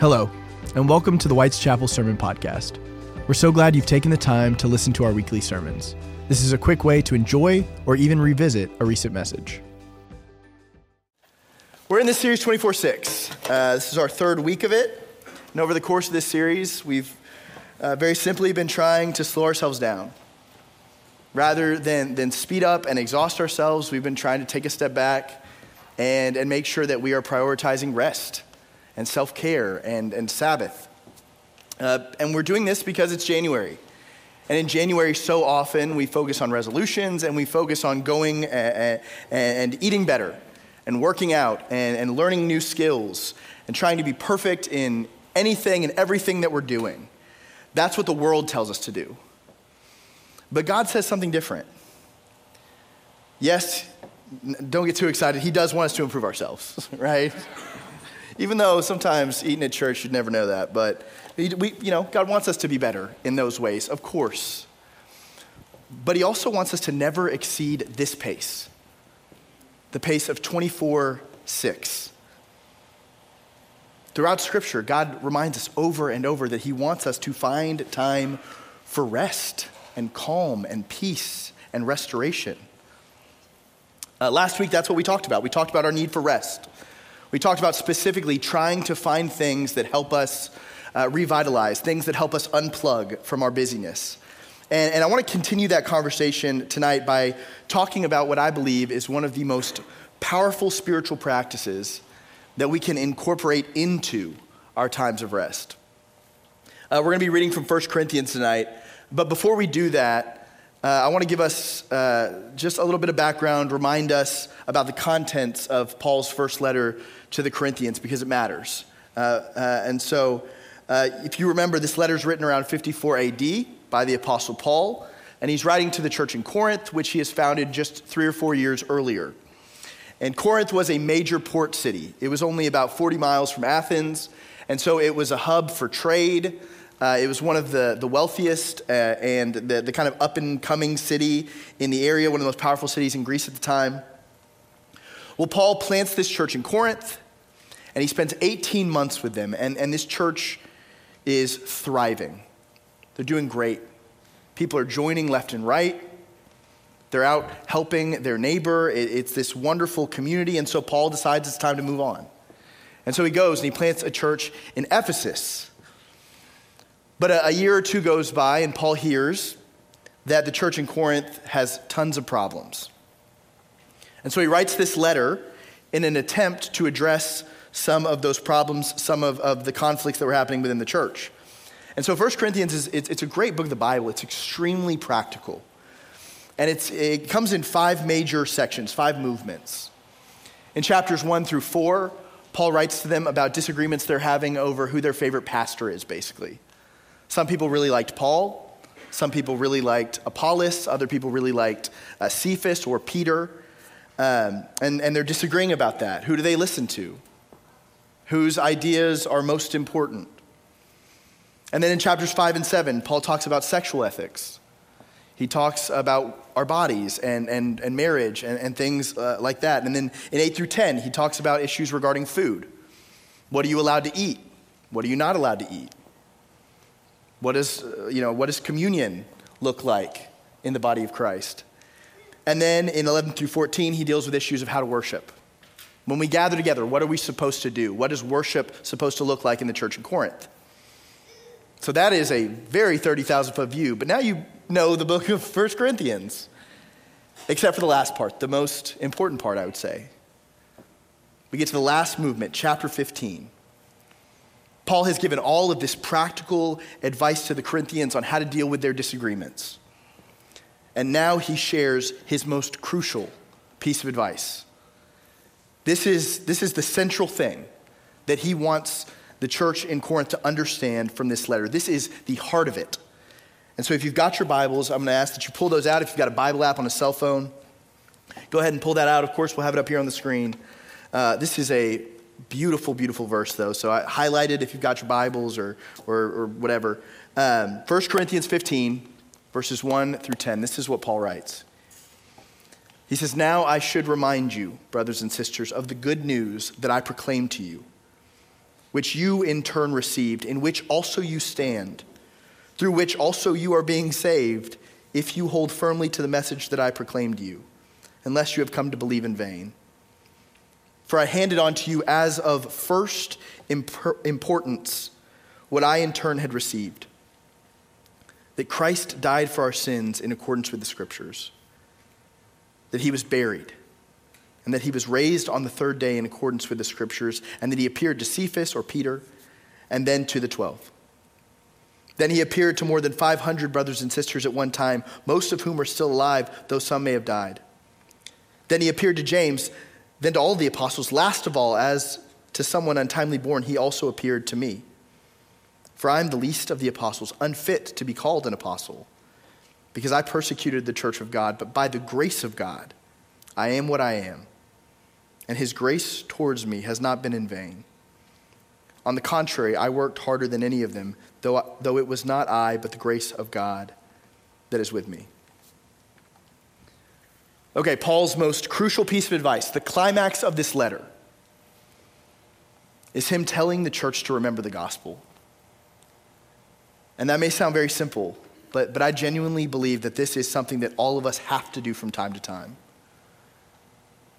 Hello, and welcome to the White's Chapel Sermon Podcast. We're so glad you've taken the time to listen to our weekly sermons. This is a quick way to enjoy or even revisit a recent message. We're in this series 24 6. Uh, this is our third week of it. And over the course of this series, we've uh, very simply been trying to slow ourselves down. Rather than, than speed up and exhaust ourselves, we've been trying to take a step back and, and make sure that we are prioritizing rest and self care and, and Sabbath. Uh, and we're doing this because it's January. And in January, so often we focus on resolutions and we focus on going and, and eating better and working out and, and learning new skills and trying to be perfect in anything and everything that we're doing. That's what the world tells us to do. But God says something different. Yes, don't get too excited. He does want us to improve ourselves, right? Even though sometimes eating at church, you'd never know that. But, we, you know, God wants us to be better in those ways, of course. But He also wants us to never exceed this pace the pace of 24 6. Throughout Scripture, God reminds us over and over that He wants us to find time for rest and calm and peace and restoration. Uh, last week, that's what we talked about. We talked about our need for rest. We talked about specifically trying to find things that help us uh, revitalize, things that help us unplug from our busyness. And, and I want to continue that conversation tonight by talking about what I believe is one of the most powerful spiritual practices that we can incorporate into our times of rest. Uh, we're going to be reading from 1 Corinthians tonight, but before we do that, uh, I want to give us uh, just a little bit of background, remind us about the contents of Paul's first letter to the Corinthians because it matters. Uh, uh, and so, uh, if you remember, this letter is written around 54 AD by the Apostle Paul, and he's writing to the church in Corinth, which he has founded just three or four years earlier. And Corinth was a major port city. It was only about 40 miles from Athens, and so it was a hub for trade. Uh, it was one of the, the wealthiest uh, and the, the kind of up and coming city in the area, one of the most powerful cities in Greece at the time. Well, Paul plants this church in Corinth, and he spends 18 months with them, and, and this church is thriving. They're doing great. People are joining left and right. They're out helping their neighbor. It's this wonderful community. And so Paul decides it's time to move on. And so he goes and he plants a church in Ephesus. But a, year or two goes by, and Paul hears that the church in Corinth has tons of problems. And so he writes this letter in an attempt to address some of those problems, some of, of the conflicts that were happening within the church. And so 1 Corinthians is it's, it's a great book of the Bible. It's extremely practical. And it's, it comes in five major sections, five movements. In chapters one through four, Paul writes to them about disagreements they're having over who their favorite pastor is, basically. Some people really liked Paul. Some people really liked Apollos. Other people really liked uh, Cephas or Peter. Um, and, and they're disagreeing about that. Who do they listen to? Whose ideas are most important? And then in chapters five and seven, Paul talks about sexual ethics. He talks about our bodies and, and, and marriage and, and things uh, like that. And then in 8 through 10, he talks about issues regarding food. What are you allowed to eat? What are you not allowed to eat? What, is, uh, you know, what does communion look like in the body of Christ? And then in 11 through 14, he deals with issues of how to worship. When we gather together, what are we supposed to do? What is worship supposed to look like in the church in Corinth? So that is a very 30,000 foot view. But now you know the book of 1 Corinthians, except for the last part, the most important part, I would say. We get to the last movement, chapter 15. Paul has given all of this practical advice to the Corinthians on how to deal with their disagreements. And now he shares his most crucial piece of advice. This is, this is the central thing that he wants the church in Corinth to understand from this letter. This is the heart of it. And so if you've got your Bibles, I'm going to ask that you pull those out. If you've got a Bible app on a cell phone, go ahead and pull that out. Of course, we'll have it up here on the screen. Uh, this is a beautiful, beautiful verse, though. So I highlighted if you've got your Bibles or, or, or whatever. Um, 1 Corinthians 15, verses 1 through 10. This is what Paul writes. He says, Now I should remind you, brothers and sisters, of the good news that I proclaimed to you which you in turn received, in which also you stand, through which also you are being saved, if you hold firmly to the message that I proclaimed to you, unless you have come to believe in vain. For I handed on to you as of first importance what I in turn had received that Christ died for our sins in accordance with the Scriptures, that he was buried, and that he was raised on the third day in accordance with the Scriptures, and that he appeared to Cephas or Peter, and then to the twelve. Then he appeared to more than 500 brothers and sisters at one time, most of whom are still alive, though some may have died. Then he appeared to James, then to all the apostles. Last of all, as to someone untimely born, he also appeared to me. For I am the least of the apostles, unfit to be called an apostle, because I persecuted the church of God, but by the grace of God, I am what I am. And his grace towards me has not been in vain. On the contrary, I worked harder than any of them, though, though it was not I, but the grace of God that is with me. Okay, Paul's most crucial piece of advice, the climax of this letter, is him telling the church to remember the gospel. And that may sound very simple, but, but I genuinely believe that this is something that all of us have to do from time to time.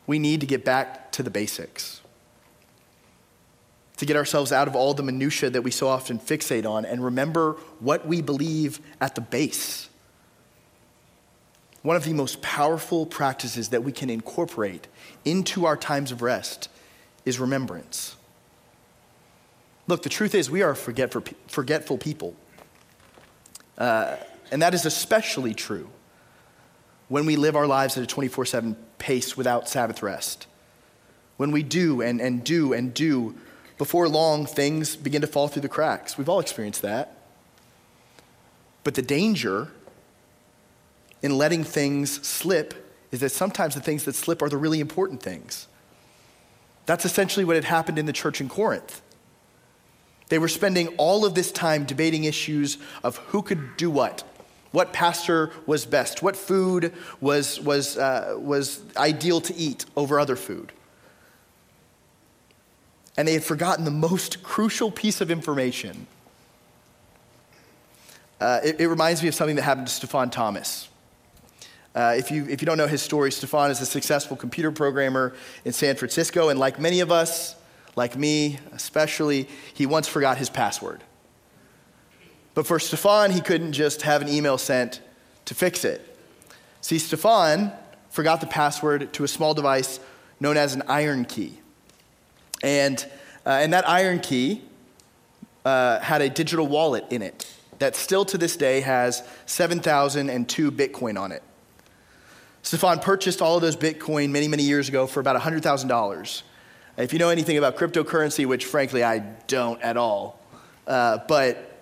We need to get back to the basics, to get ourselves out of all the minutiae that we so often fixate on and remember what we believe at the base. One of the most powerful practices that we can incorporate into our times of rest is remembrance. Look, the truth is, we are forgetful people. Uh, and that is especially true when we live our lives at a 24 7 pace without Sabbath rest. When we do and, and do and do, before long, things begin to fall through the cracks. We've all experienced that. But the danger in letting things slip is that sometimes the things that slip are the really important things. That's essentially what had happened in the church in Corinth. They were spending all of this time debating issues of who could do what, what pastor was best, what food was, was, uh, was ideal to eat over other food. And they had forgotten the most crucial piece of information. Uh, it, it, reminds me of something that happened to Stefan Thomas. Uh, if, you, if you don't know his story, Stefan is a successful computer programmer in San Francisco, and like many of us, like me especially, he once forgot his password. But for Stefan, he couldn't just have an email sent to fix it. See, Stefan forgot the password to a small device known as an IronKey. And, uh, and that IronKey uh, had a digital wallet in it that still to this day has 7,002 Bitcoin on it. Stefan purchased all of those Bitcoin many, many years ago for about $100,000. If you know anything about cryptocurrency, which frankly I don't at all, uh, but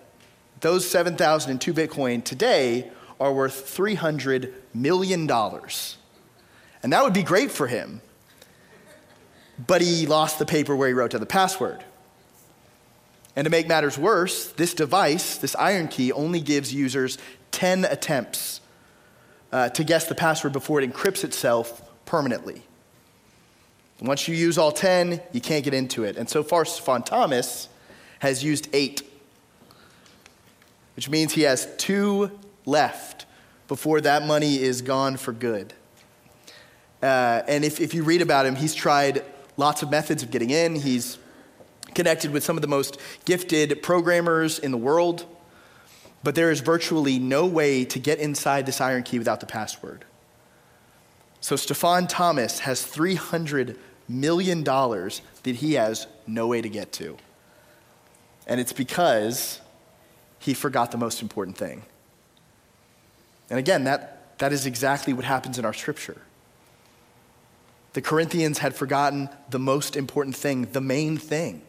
those 7,002 Bitcoin today are worth $300 million. And that would be great for him. But he lost the paper where he wrote down the password. And to make matters worse, this device, this IronKey, only gives users 10 attempts uh, to guess the password before it encrypts itself permanently. Once you use all 10, you can't get into it. And so far, Stefan Thomas has used eight, which means he has two left before that money is gone for good. Uh, and if, if you read about him, he's tried lots of methods of getting in. He's connected with some of the most gifted programmers in the world, but there is virtually no way to get inside this IronKey without the password. So Stefan Thomas has 300 million dollars that he has no way to get to. And it's because he forgot the most important thing. And again, that, that is exactly what happens in our scripture. The Corinthians had forgotten the most important thing, the main thing.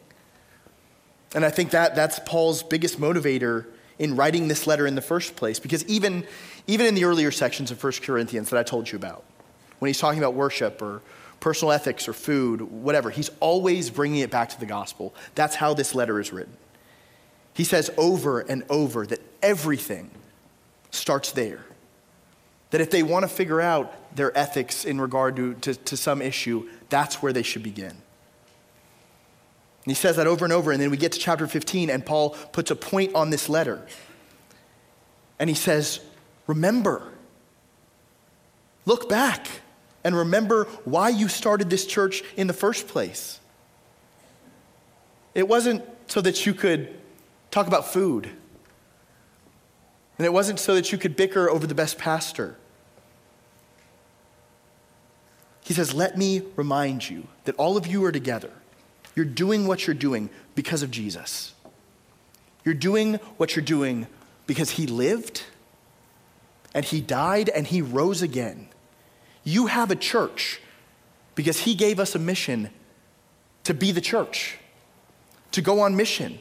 And I think that that's Paul's biggest motivator in writing this letter in the first place, because even, even in the earlier sections of 1 Corinthians that I told you about, when he's talking about worship or personal ethics or food, whatever. He's always bringing it back to the gospel. That's how this letter is written. He says over and over that everything starts there. That if they want to figure out their ethics in regard to, to, to some issue, that's where they should begin. And he says that over and over. And then we get to chapter 15, and Paul puts a point on this letter. And he says, Remember, look back and remember why you started this church in the first place. It wasn't so that you could talk about food, and it wasn't so that you could bicker over the best pastor. He says, Let me remind you that all of you are together. You're doing what you're doing because of Jesus. You're doing what you're doing because he lived and he died and he rose again. You have a church because he gave us a mission to be the church, to go on mission,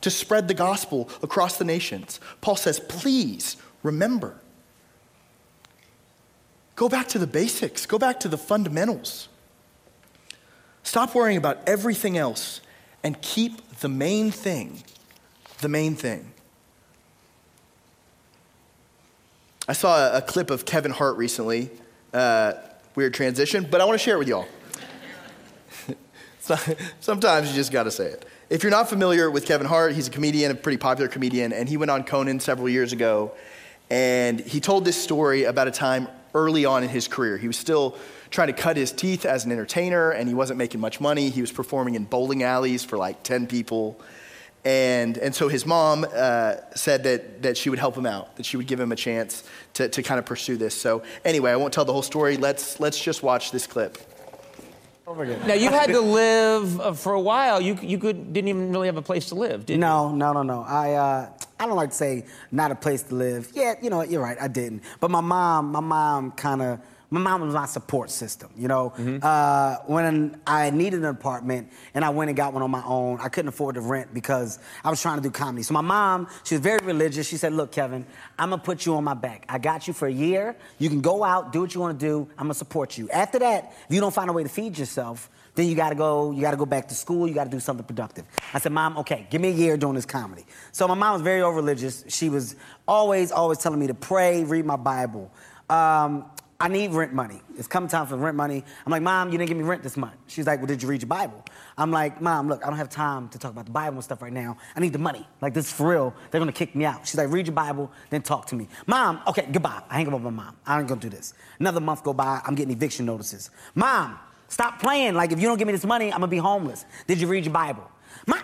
to spread the gospel across the nations. Paul says, please remember. Go back to the basics, go back to the fundamentals. Stop worrying about everything else and keep the main thing the main thing. I saw a, clip of Kevin Hart recently. Uh, weird transition, but I want to share it with y'all. Sometimes you just got to say it. If you're not familiar with Kevin Hart, he's a comedian, a pretty popular comedian, and he went on Conan several years ago. And he told this story about a time early on in his career. He was still trying to cut his teeth as an entertainer, and he wasn't making much money. He was performing in bowling alleys for like 10 people. And, and so his mom uh, said that, that she would help him out, that she would give him a chance to, to kind of pursue this. So, anyway, I won't tell the whole story. Let's, let's just watch this clip. Now you had to live uh, for a while. You you could didn't even really have a place to live, did no, you? No, no, no, no. I uh, I don't like to say not a place to live. Yeah, you know, you're right. I didn't. But my mom, my mom kind of my mom was my support system. You know, mm-hmm. uh, when I needed an apartment and I went and got one on my own, I couldn't afford to rent because I was trying to do comedy. So my mom, she was very religious. She said, "Look, Kevin, I'm gonna put you on my back. I got you for a year. You can go out, do what you want to do. I'm gonna support you. After that, if you don't find a way to feed yourself." Then you gotta go, you gotta go back to school, you gotta do something productive. I said, Mom, okay, give me a year doing this comedy. So my mom was very over religious. She was always, always telling me to pray, read my Bible. Um, I need rent money. It's come time for rent money. I'm like, Mom, you didn't give me rent this month. She's like, Well, did you read your Bible? I'm like, Mom, look, I don't have time to talk about the Bible and stuff right now. I need the money. Like, this is for real. They're gonna kick me out. She's like, Read your Bible, then talk to me. Mom, okay, goodbye. I hang up with my mom. I ain't gonna do this. Another month go by, I'm getting eviction notices. Mom, stop playing. Like, if you don't give me this money, I'm gonna be homeless. Did you read your Bible? Mom,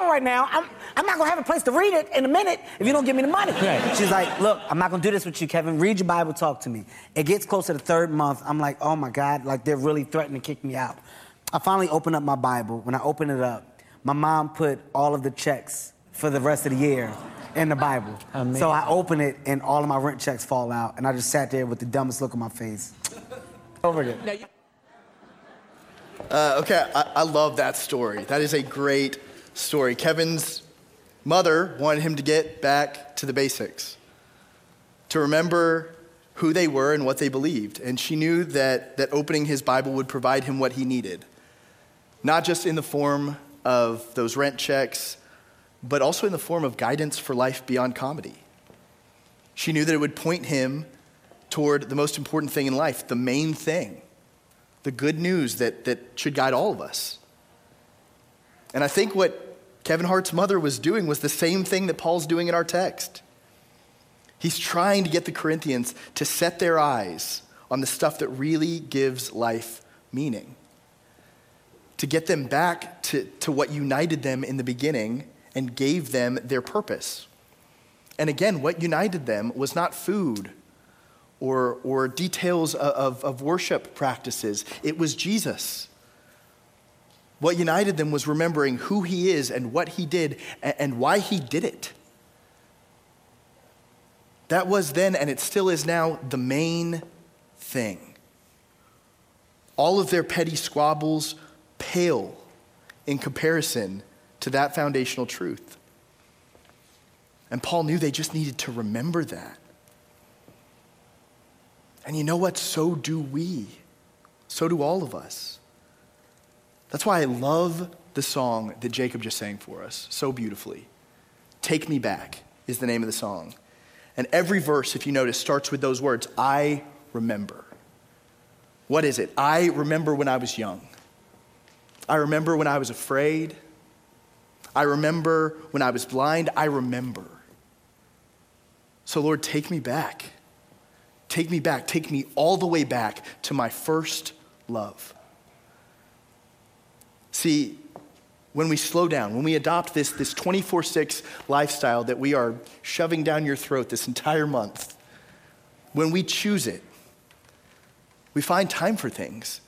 don't want to read the Bible right now. I'm, I'm not going to have a place to read it in a minute if you don't give me the money. Right. She's like, look, I'm not going to do this with you, Kevin. Read your Bible, talk to me. It gets close to the third month. I'm like, oh my God, like they're really threatening to kick me out. I finally open up my Bible. When I open it up, my mom put all of the checks for the rest of the year in the Bible. Amazing. So I open it and all of my rent checks fall out. And I just sat there with the dumbest look on my face. Over again. Uh, okay, I, I love that story. That is a great story. Kevin's mother wanted him to get back to the basics, to remember who they were and what they believed. And she knew that, that opening his Bible would provide him what he needed, not just in the form of those rent checks, but also in the form of guidance for life beyond comedy. She knew that it would point him toward the most important thing in life, the main thing the good news that, that should guide all of us. And I think what Kevin Hart's mother was doing was the same thing that Paul's doing in our text. He's trying to get the Corinthians to set their eyes on the stuff that really gives life meaning, to get them back to, to what united them in the beginning and gave them their purpose. And again, what united them was not food or, or details of, of worship practices. It was Jesus. What united them was remembering who he is and what he did and why he did it. That was then, and it still is now, the main thing. All of their petty squabbles pale in comparison to that foundational truth. And Paul knew they just needed to remember that. And you know what? So do we. So do all of us. That's why I love the song that Jacob just sang for us so beautifully. Take Me Back is the name of the song. And every verse, if you notice, starts with those words I remember. What is it? I remember when I was young. I remember when I was afraid. I remember when I was blind. I remember. So, Lord, take me back. Take me back. Take me all the way back to my first love. See, when we slow down, when we adopt this, this 24 6 lifestyle that we are shoving down your throat this entire month, when we choose it, we find time for things.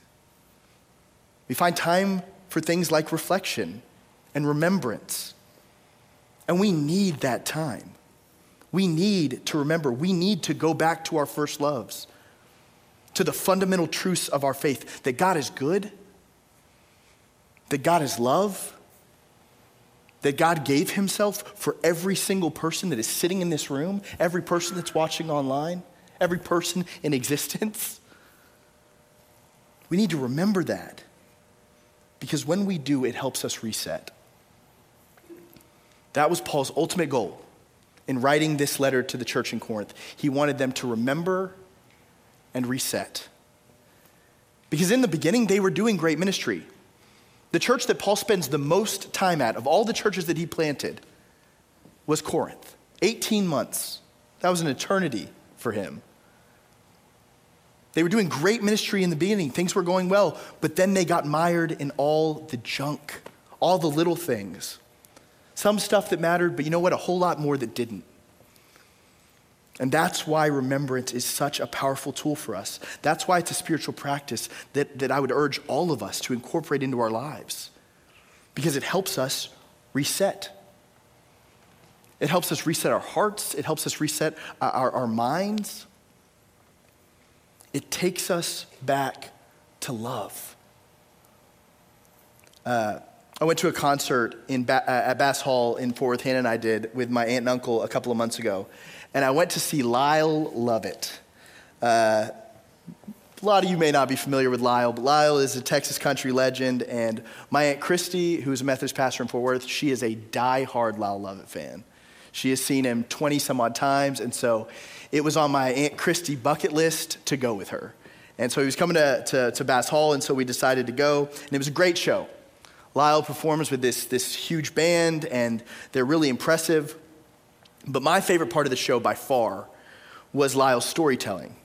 We find time for things like reflection and remembrance. And we need that time. We need to remember, we need to go back to our first loves, to the fundamental truths of our faith that God is good, that God is love, that God gave Himself for every single person that is sitting in this room, every person that's watching online, every person in existence. We need to remember that because when we do, it helps us reset. That was Paul's ultimate goal in writing this letter to the church in Corinth. He wanted them to remember and reset. Because in the beginning, they were doing great ministry. The church that Paul spends the most time at, of all the churches that he planted, was Corinth. 18 months. That was an eternity for him. They were doing great ministry in the beginning, things were going well, but then they got mired in all the junk, all the little things. Some stuff that mattered, but you know what? A whole lot more that didn't. And that's why remembrance is such a powerful tool for us. That's why it's a spiritual practice that, that I would urge all of us to incorporate into our lives because it helps us reset. It helps us reset our hearts, it helps us reset our, our, our minds. It takes us back to love. Uh, I went to a concert in ba- uh, at Bass Hall in Fort Worth, Hannah and I did, with my aunt and uncle a couple of months ago and I went to see Lyle Lovett. Uh, a lot of you may not be familiar with Lyle, but Lyle is a Texas country legend, and my Aunt Christy, who's a Methodist pastor in Fort Worth, she is a die-hard Lyle Lovett fan. She has seen him 20 some odd times, and so it was on my Aunt Christy bucket list to go with her. And so he was coming to, to, to Bass Hall, and so we decided to go, and it was a great show. Lyle performs with this, this huge band, and they're really impressive. But my favorite part of the show by far was Lyle's storytelling.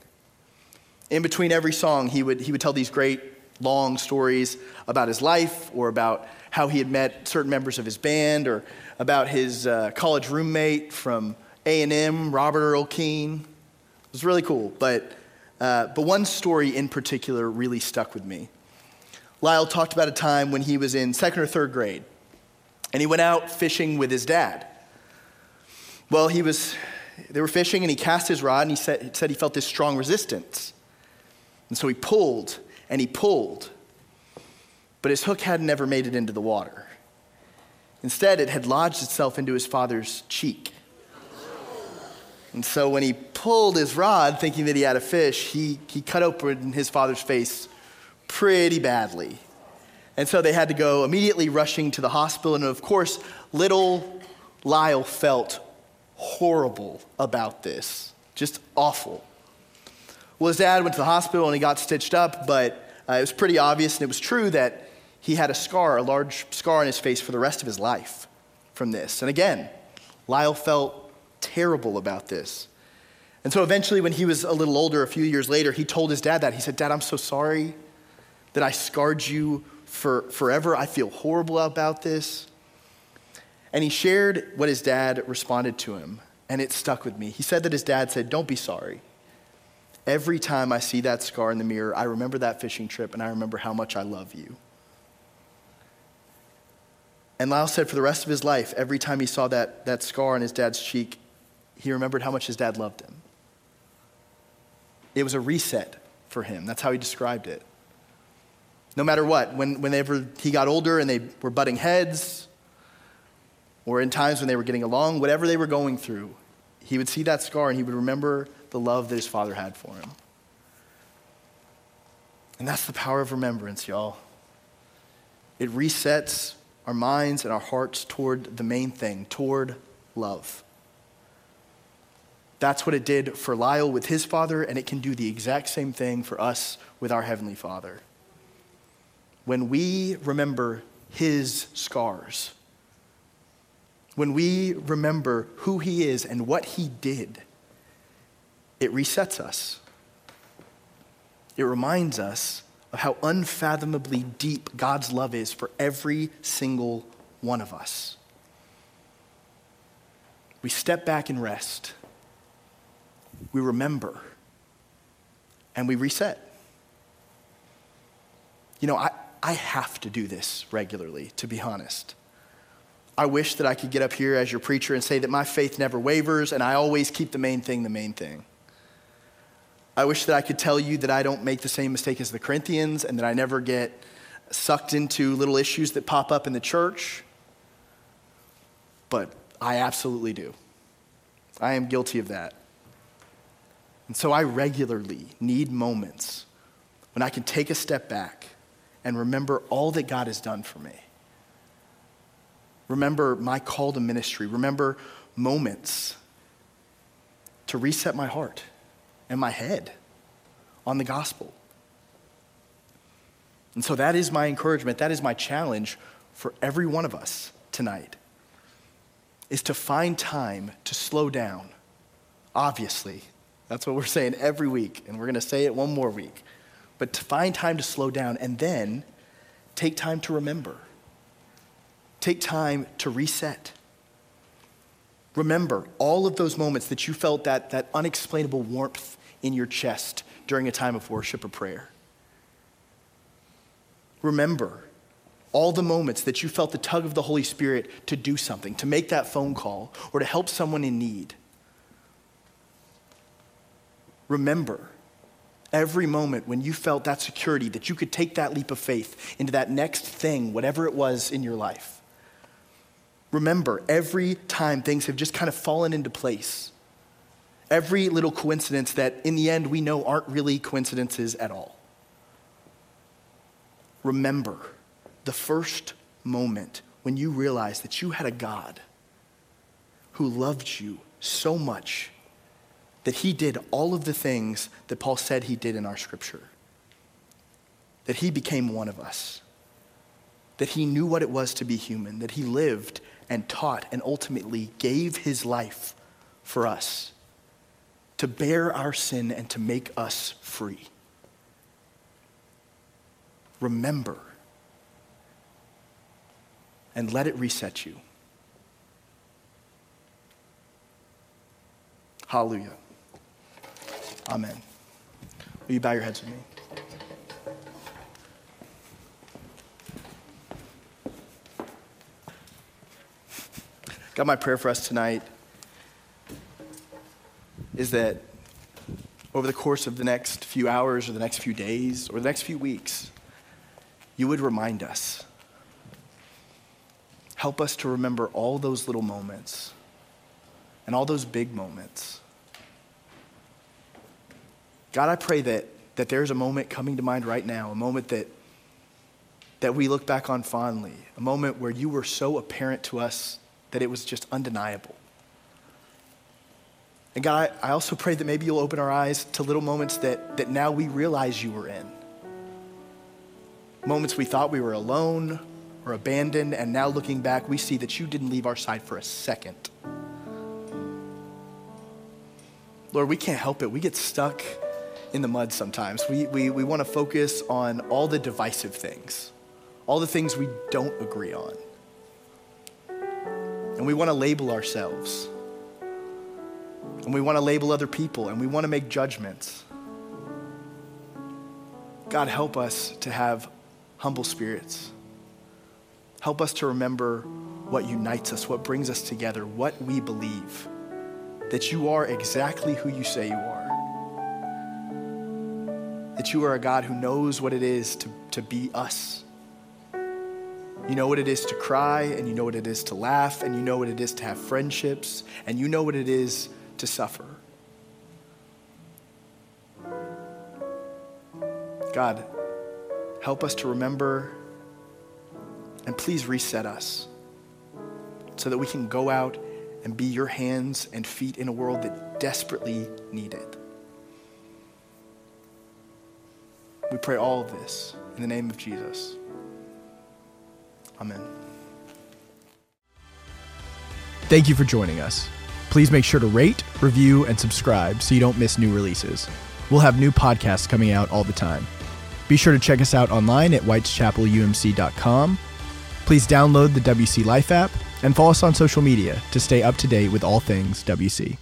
In between every song, he would, he would tell these great long stories about his life or about how he had met certain members of his band or about his uh, college roommate from A&M, Robert Earl Keen. It was really cool, but, uh, but one story in particular really stuck with me. Lyle talked about a time when he was in second or third grade, and he went out fishing with his dad. Well, he was, they were fishing and he cast his rod and he said, said he felt this strong resistance. And so he pulled and he pulled, but his hook hadn't ever made it into the water. Instead, it had lodged itself into his father's cheek. And so when he pulled his rod, thinking that he had a fish, he, he cut open his father's face pretty badly. And so they had to go immediately rushing to the hospital. And of course, little Lyle felt horrible about this, just awful. Well, his dad went to the hospital and he got stitched up, but uh, it was pretty obvious and it was true that he had a scar, a large scar on his face for the rest of his life from this. And again, Lyle felt terrible about this. And so eventually, when he was a little older, a few years later, he told his dad that. He said, Dad, I'm so sorry that I scarred you for forever. I feel horrible about this. And he shared what his dad responded to him, and it stuck with me. He said that his dad said, Don't be sorry. Every time I see that scar in the mirror, I remember that fishing trip and I remember how much I love you. And Lyle said for the rest of his life, every time he saw that, that scar on his dad's cheek, he remembered how much his dad loved him. It was a reset for him. That's how he described it. No matter what, when, whenever he got older and they were butting heads, or in times when they were getting along, whatever they were going through, he would see that scar and he would remember the love that his father had for him. And that's the power of remembrance, y'all. It resets our minds and our hearts toward the main thing, toward love. That's what it did for Lyle with his father, and it can do the exact same thing for us with our Heavenly Father. when we remember his scars, when we remember who he is and what he did, it resets us. It reminds us of how unfathomably deep God's love is for every single one of us. We step back and rest. We remember. And we reset. You know, I, I have to do this regularly, to be honest. I wish that I could get up here as your preacher and say that my faith never wavers and I always keep the main thing the main thing. I wish that I could tell you that I don't make the same mistake as the Corinthians and that I never get sucked into little issues that pop up in the church. But I absolutely do. I am guilty of that. And so I regularly need moments when I can take a step back and remember all that God has done for me. Remember my call to ministry. Remember moments to reset my heart and my head on the gospel. And so that is my encouragement, that is my challenge for every one of us tonight is to find time to slow down. Obviously, that's what we're saying every week, and we're going to say it one more week. But to find time to slow down and then take time to remember. Take time to reset. Remember all of those moments that you felt that, that unexplainable warmth in your chest during a time of worship or prayer. Remember all the moments that you felt the tug of the Holy Spirit to do something, to make that phone call, or to help someone in need. Remember every moment when you felt that security that you could take that leap of faith into that next thing, whatever it was in your life. Remember every time things have just kind of fallen into place. Every little coincidence that in the end we know aren't really coincidences at all. Remember the first moment when you realized that you had a God who loved you so much that he did all of the things that Paul said he did in our scripture. That he became one of us. That he knew what it was to be human. That he lived and taught and ultimately gave his life for us to bear our sin and to make us free. Remember and let it reset you. Hallelujah. Amen. Will you bow your heads with me? God, my prayer for us tonight is that over the course of the next few hours or the next few days or the next few weeks, you would remind us. Help us to remember all those little moments and all those big moments. God, I pray that, that there's a moment coming to mind right now, a moment that, that we look back on fondly, a moment where you were so apparent to us that it was just undeniable. And God, I, also pray that maybe you'll open our eyes to little moments that, that now we realize you were in. Moments we thought we were alone or abandoned, and now looking back, we see that you didn't leave our side for a second. Lord, we can't help it. We get stuck in the mud sometimes. We, we, we want to focus on all the divisive things, all the things we don't agree on and we want to label ourselves. And we want to label other people and we want to make judgments. God, help us to have humble spirits. Help us to remember what unites us, what brings us together, what we believe. That you are exactly who you say you are. That you are a God who knows what it is to, to be us you know what it is to cry, and you know what it is to laugh, and you know what it is to have friendships, and you know what it is to suffer. God, help us to remember and please reset us so that we can go out and be your hands and feet in a world that desperately need it. We pray all of this in the name of Jesus. Amen. Thank you for joining us. Please make sure to rate, review, and subscribe so you don't miss new releases. We'll have new podcasts coming out all the time. Be sure to check us out online at whiteschapelumc.com. Please download the WC Life app and follow us on social media to stay up to date with all things WC.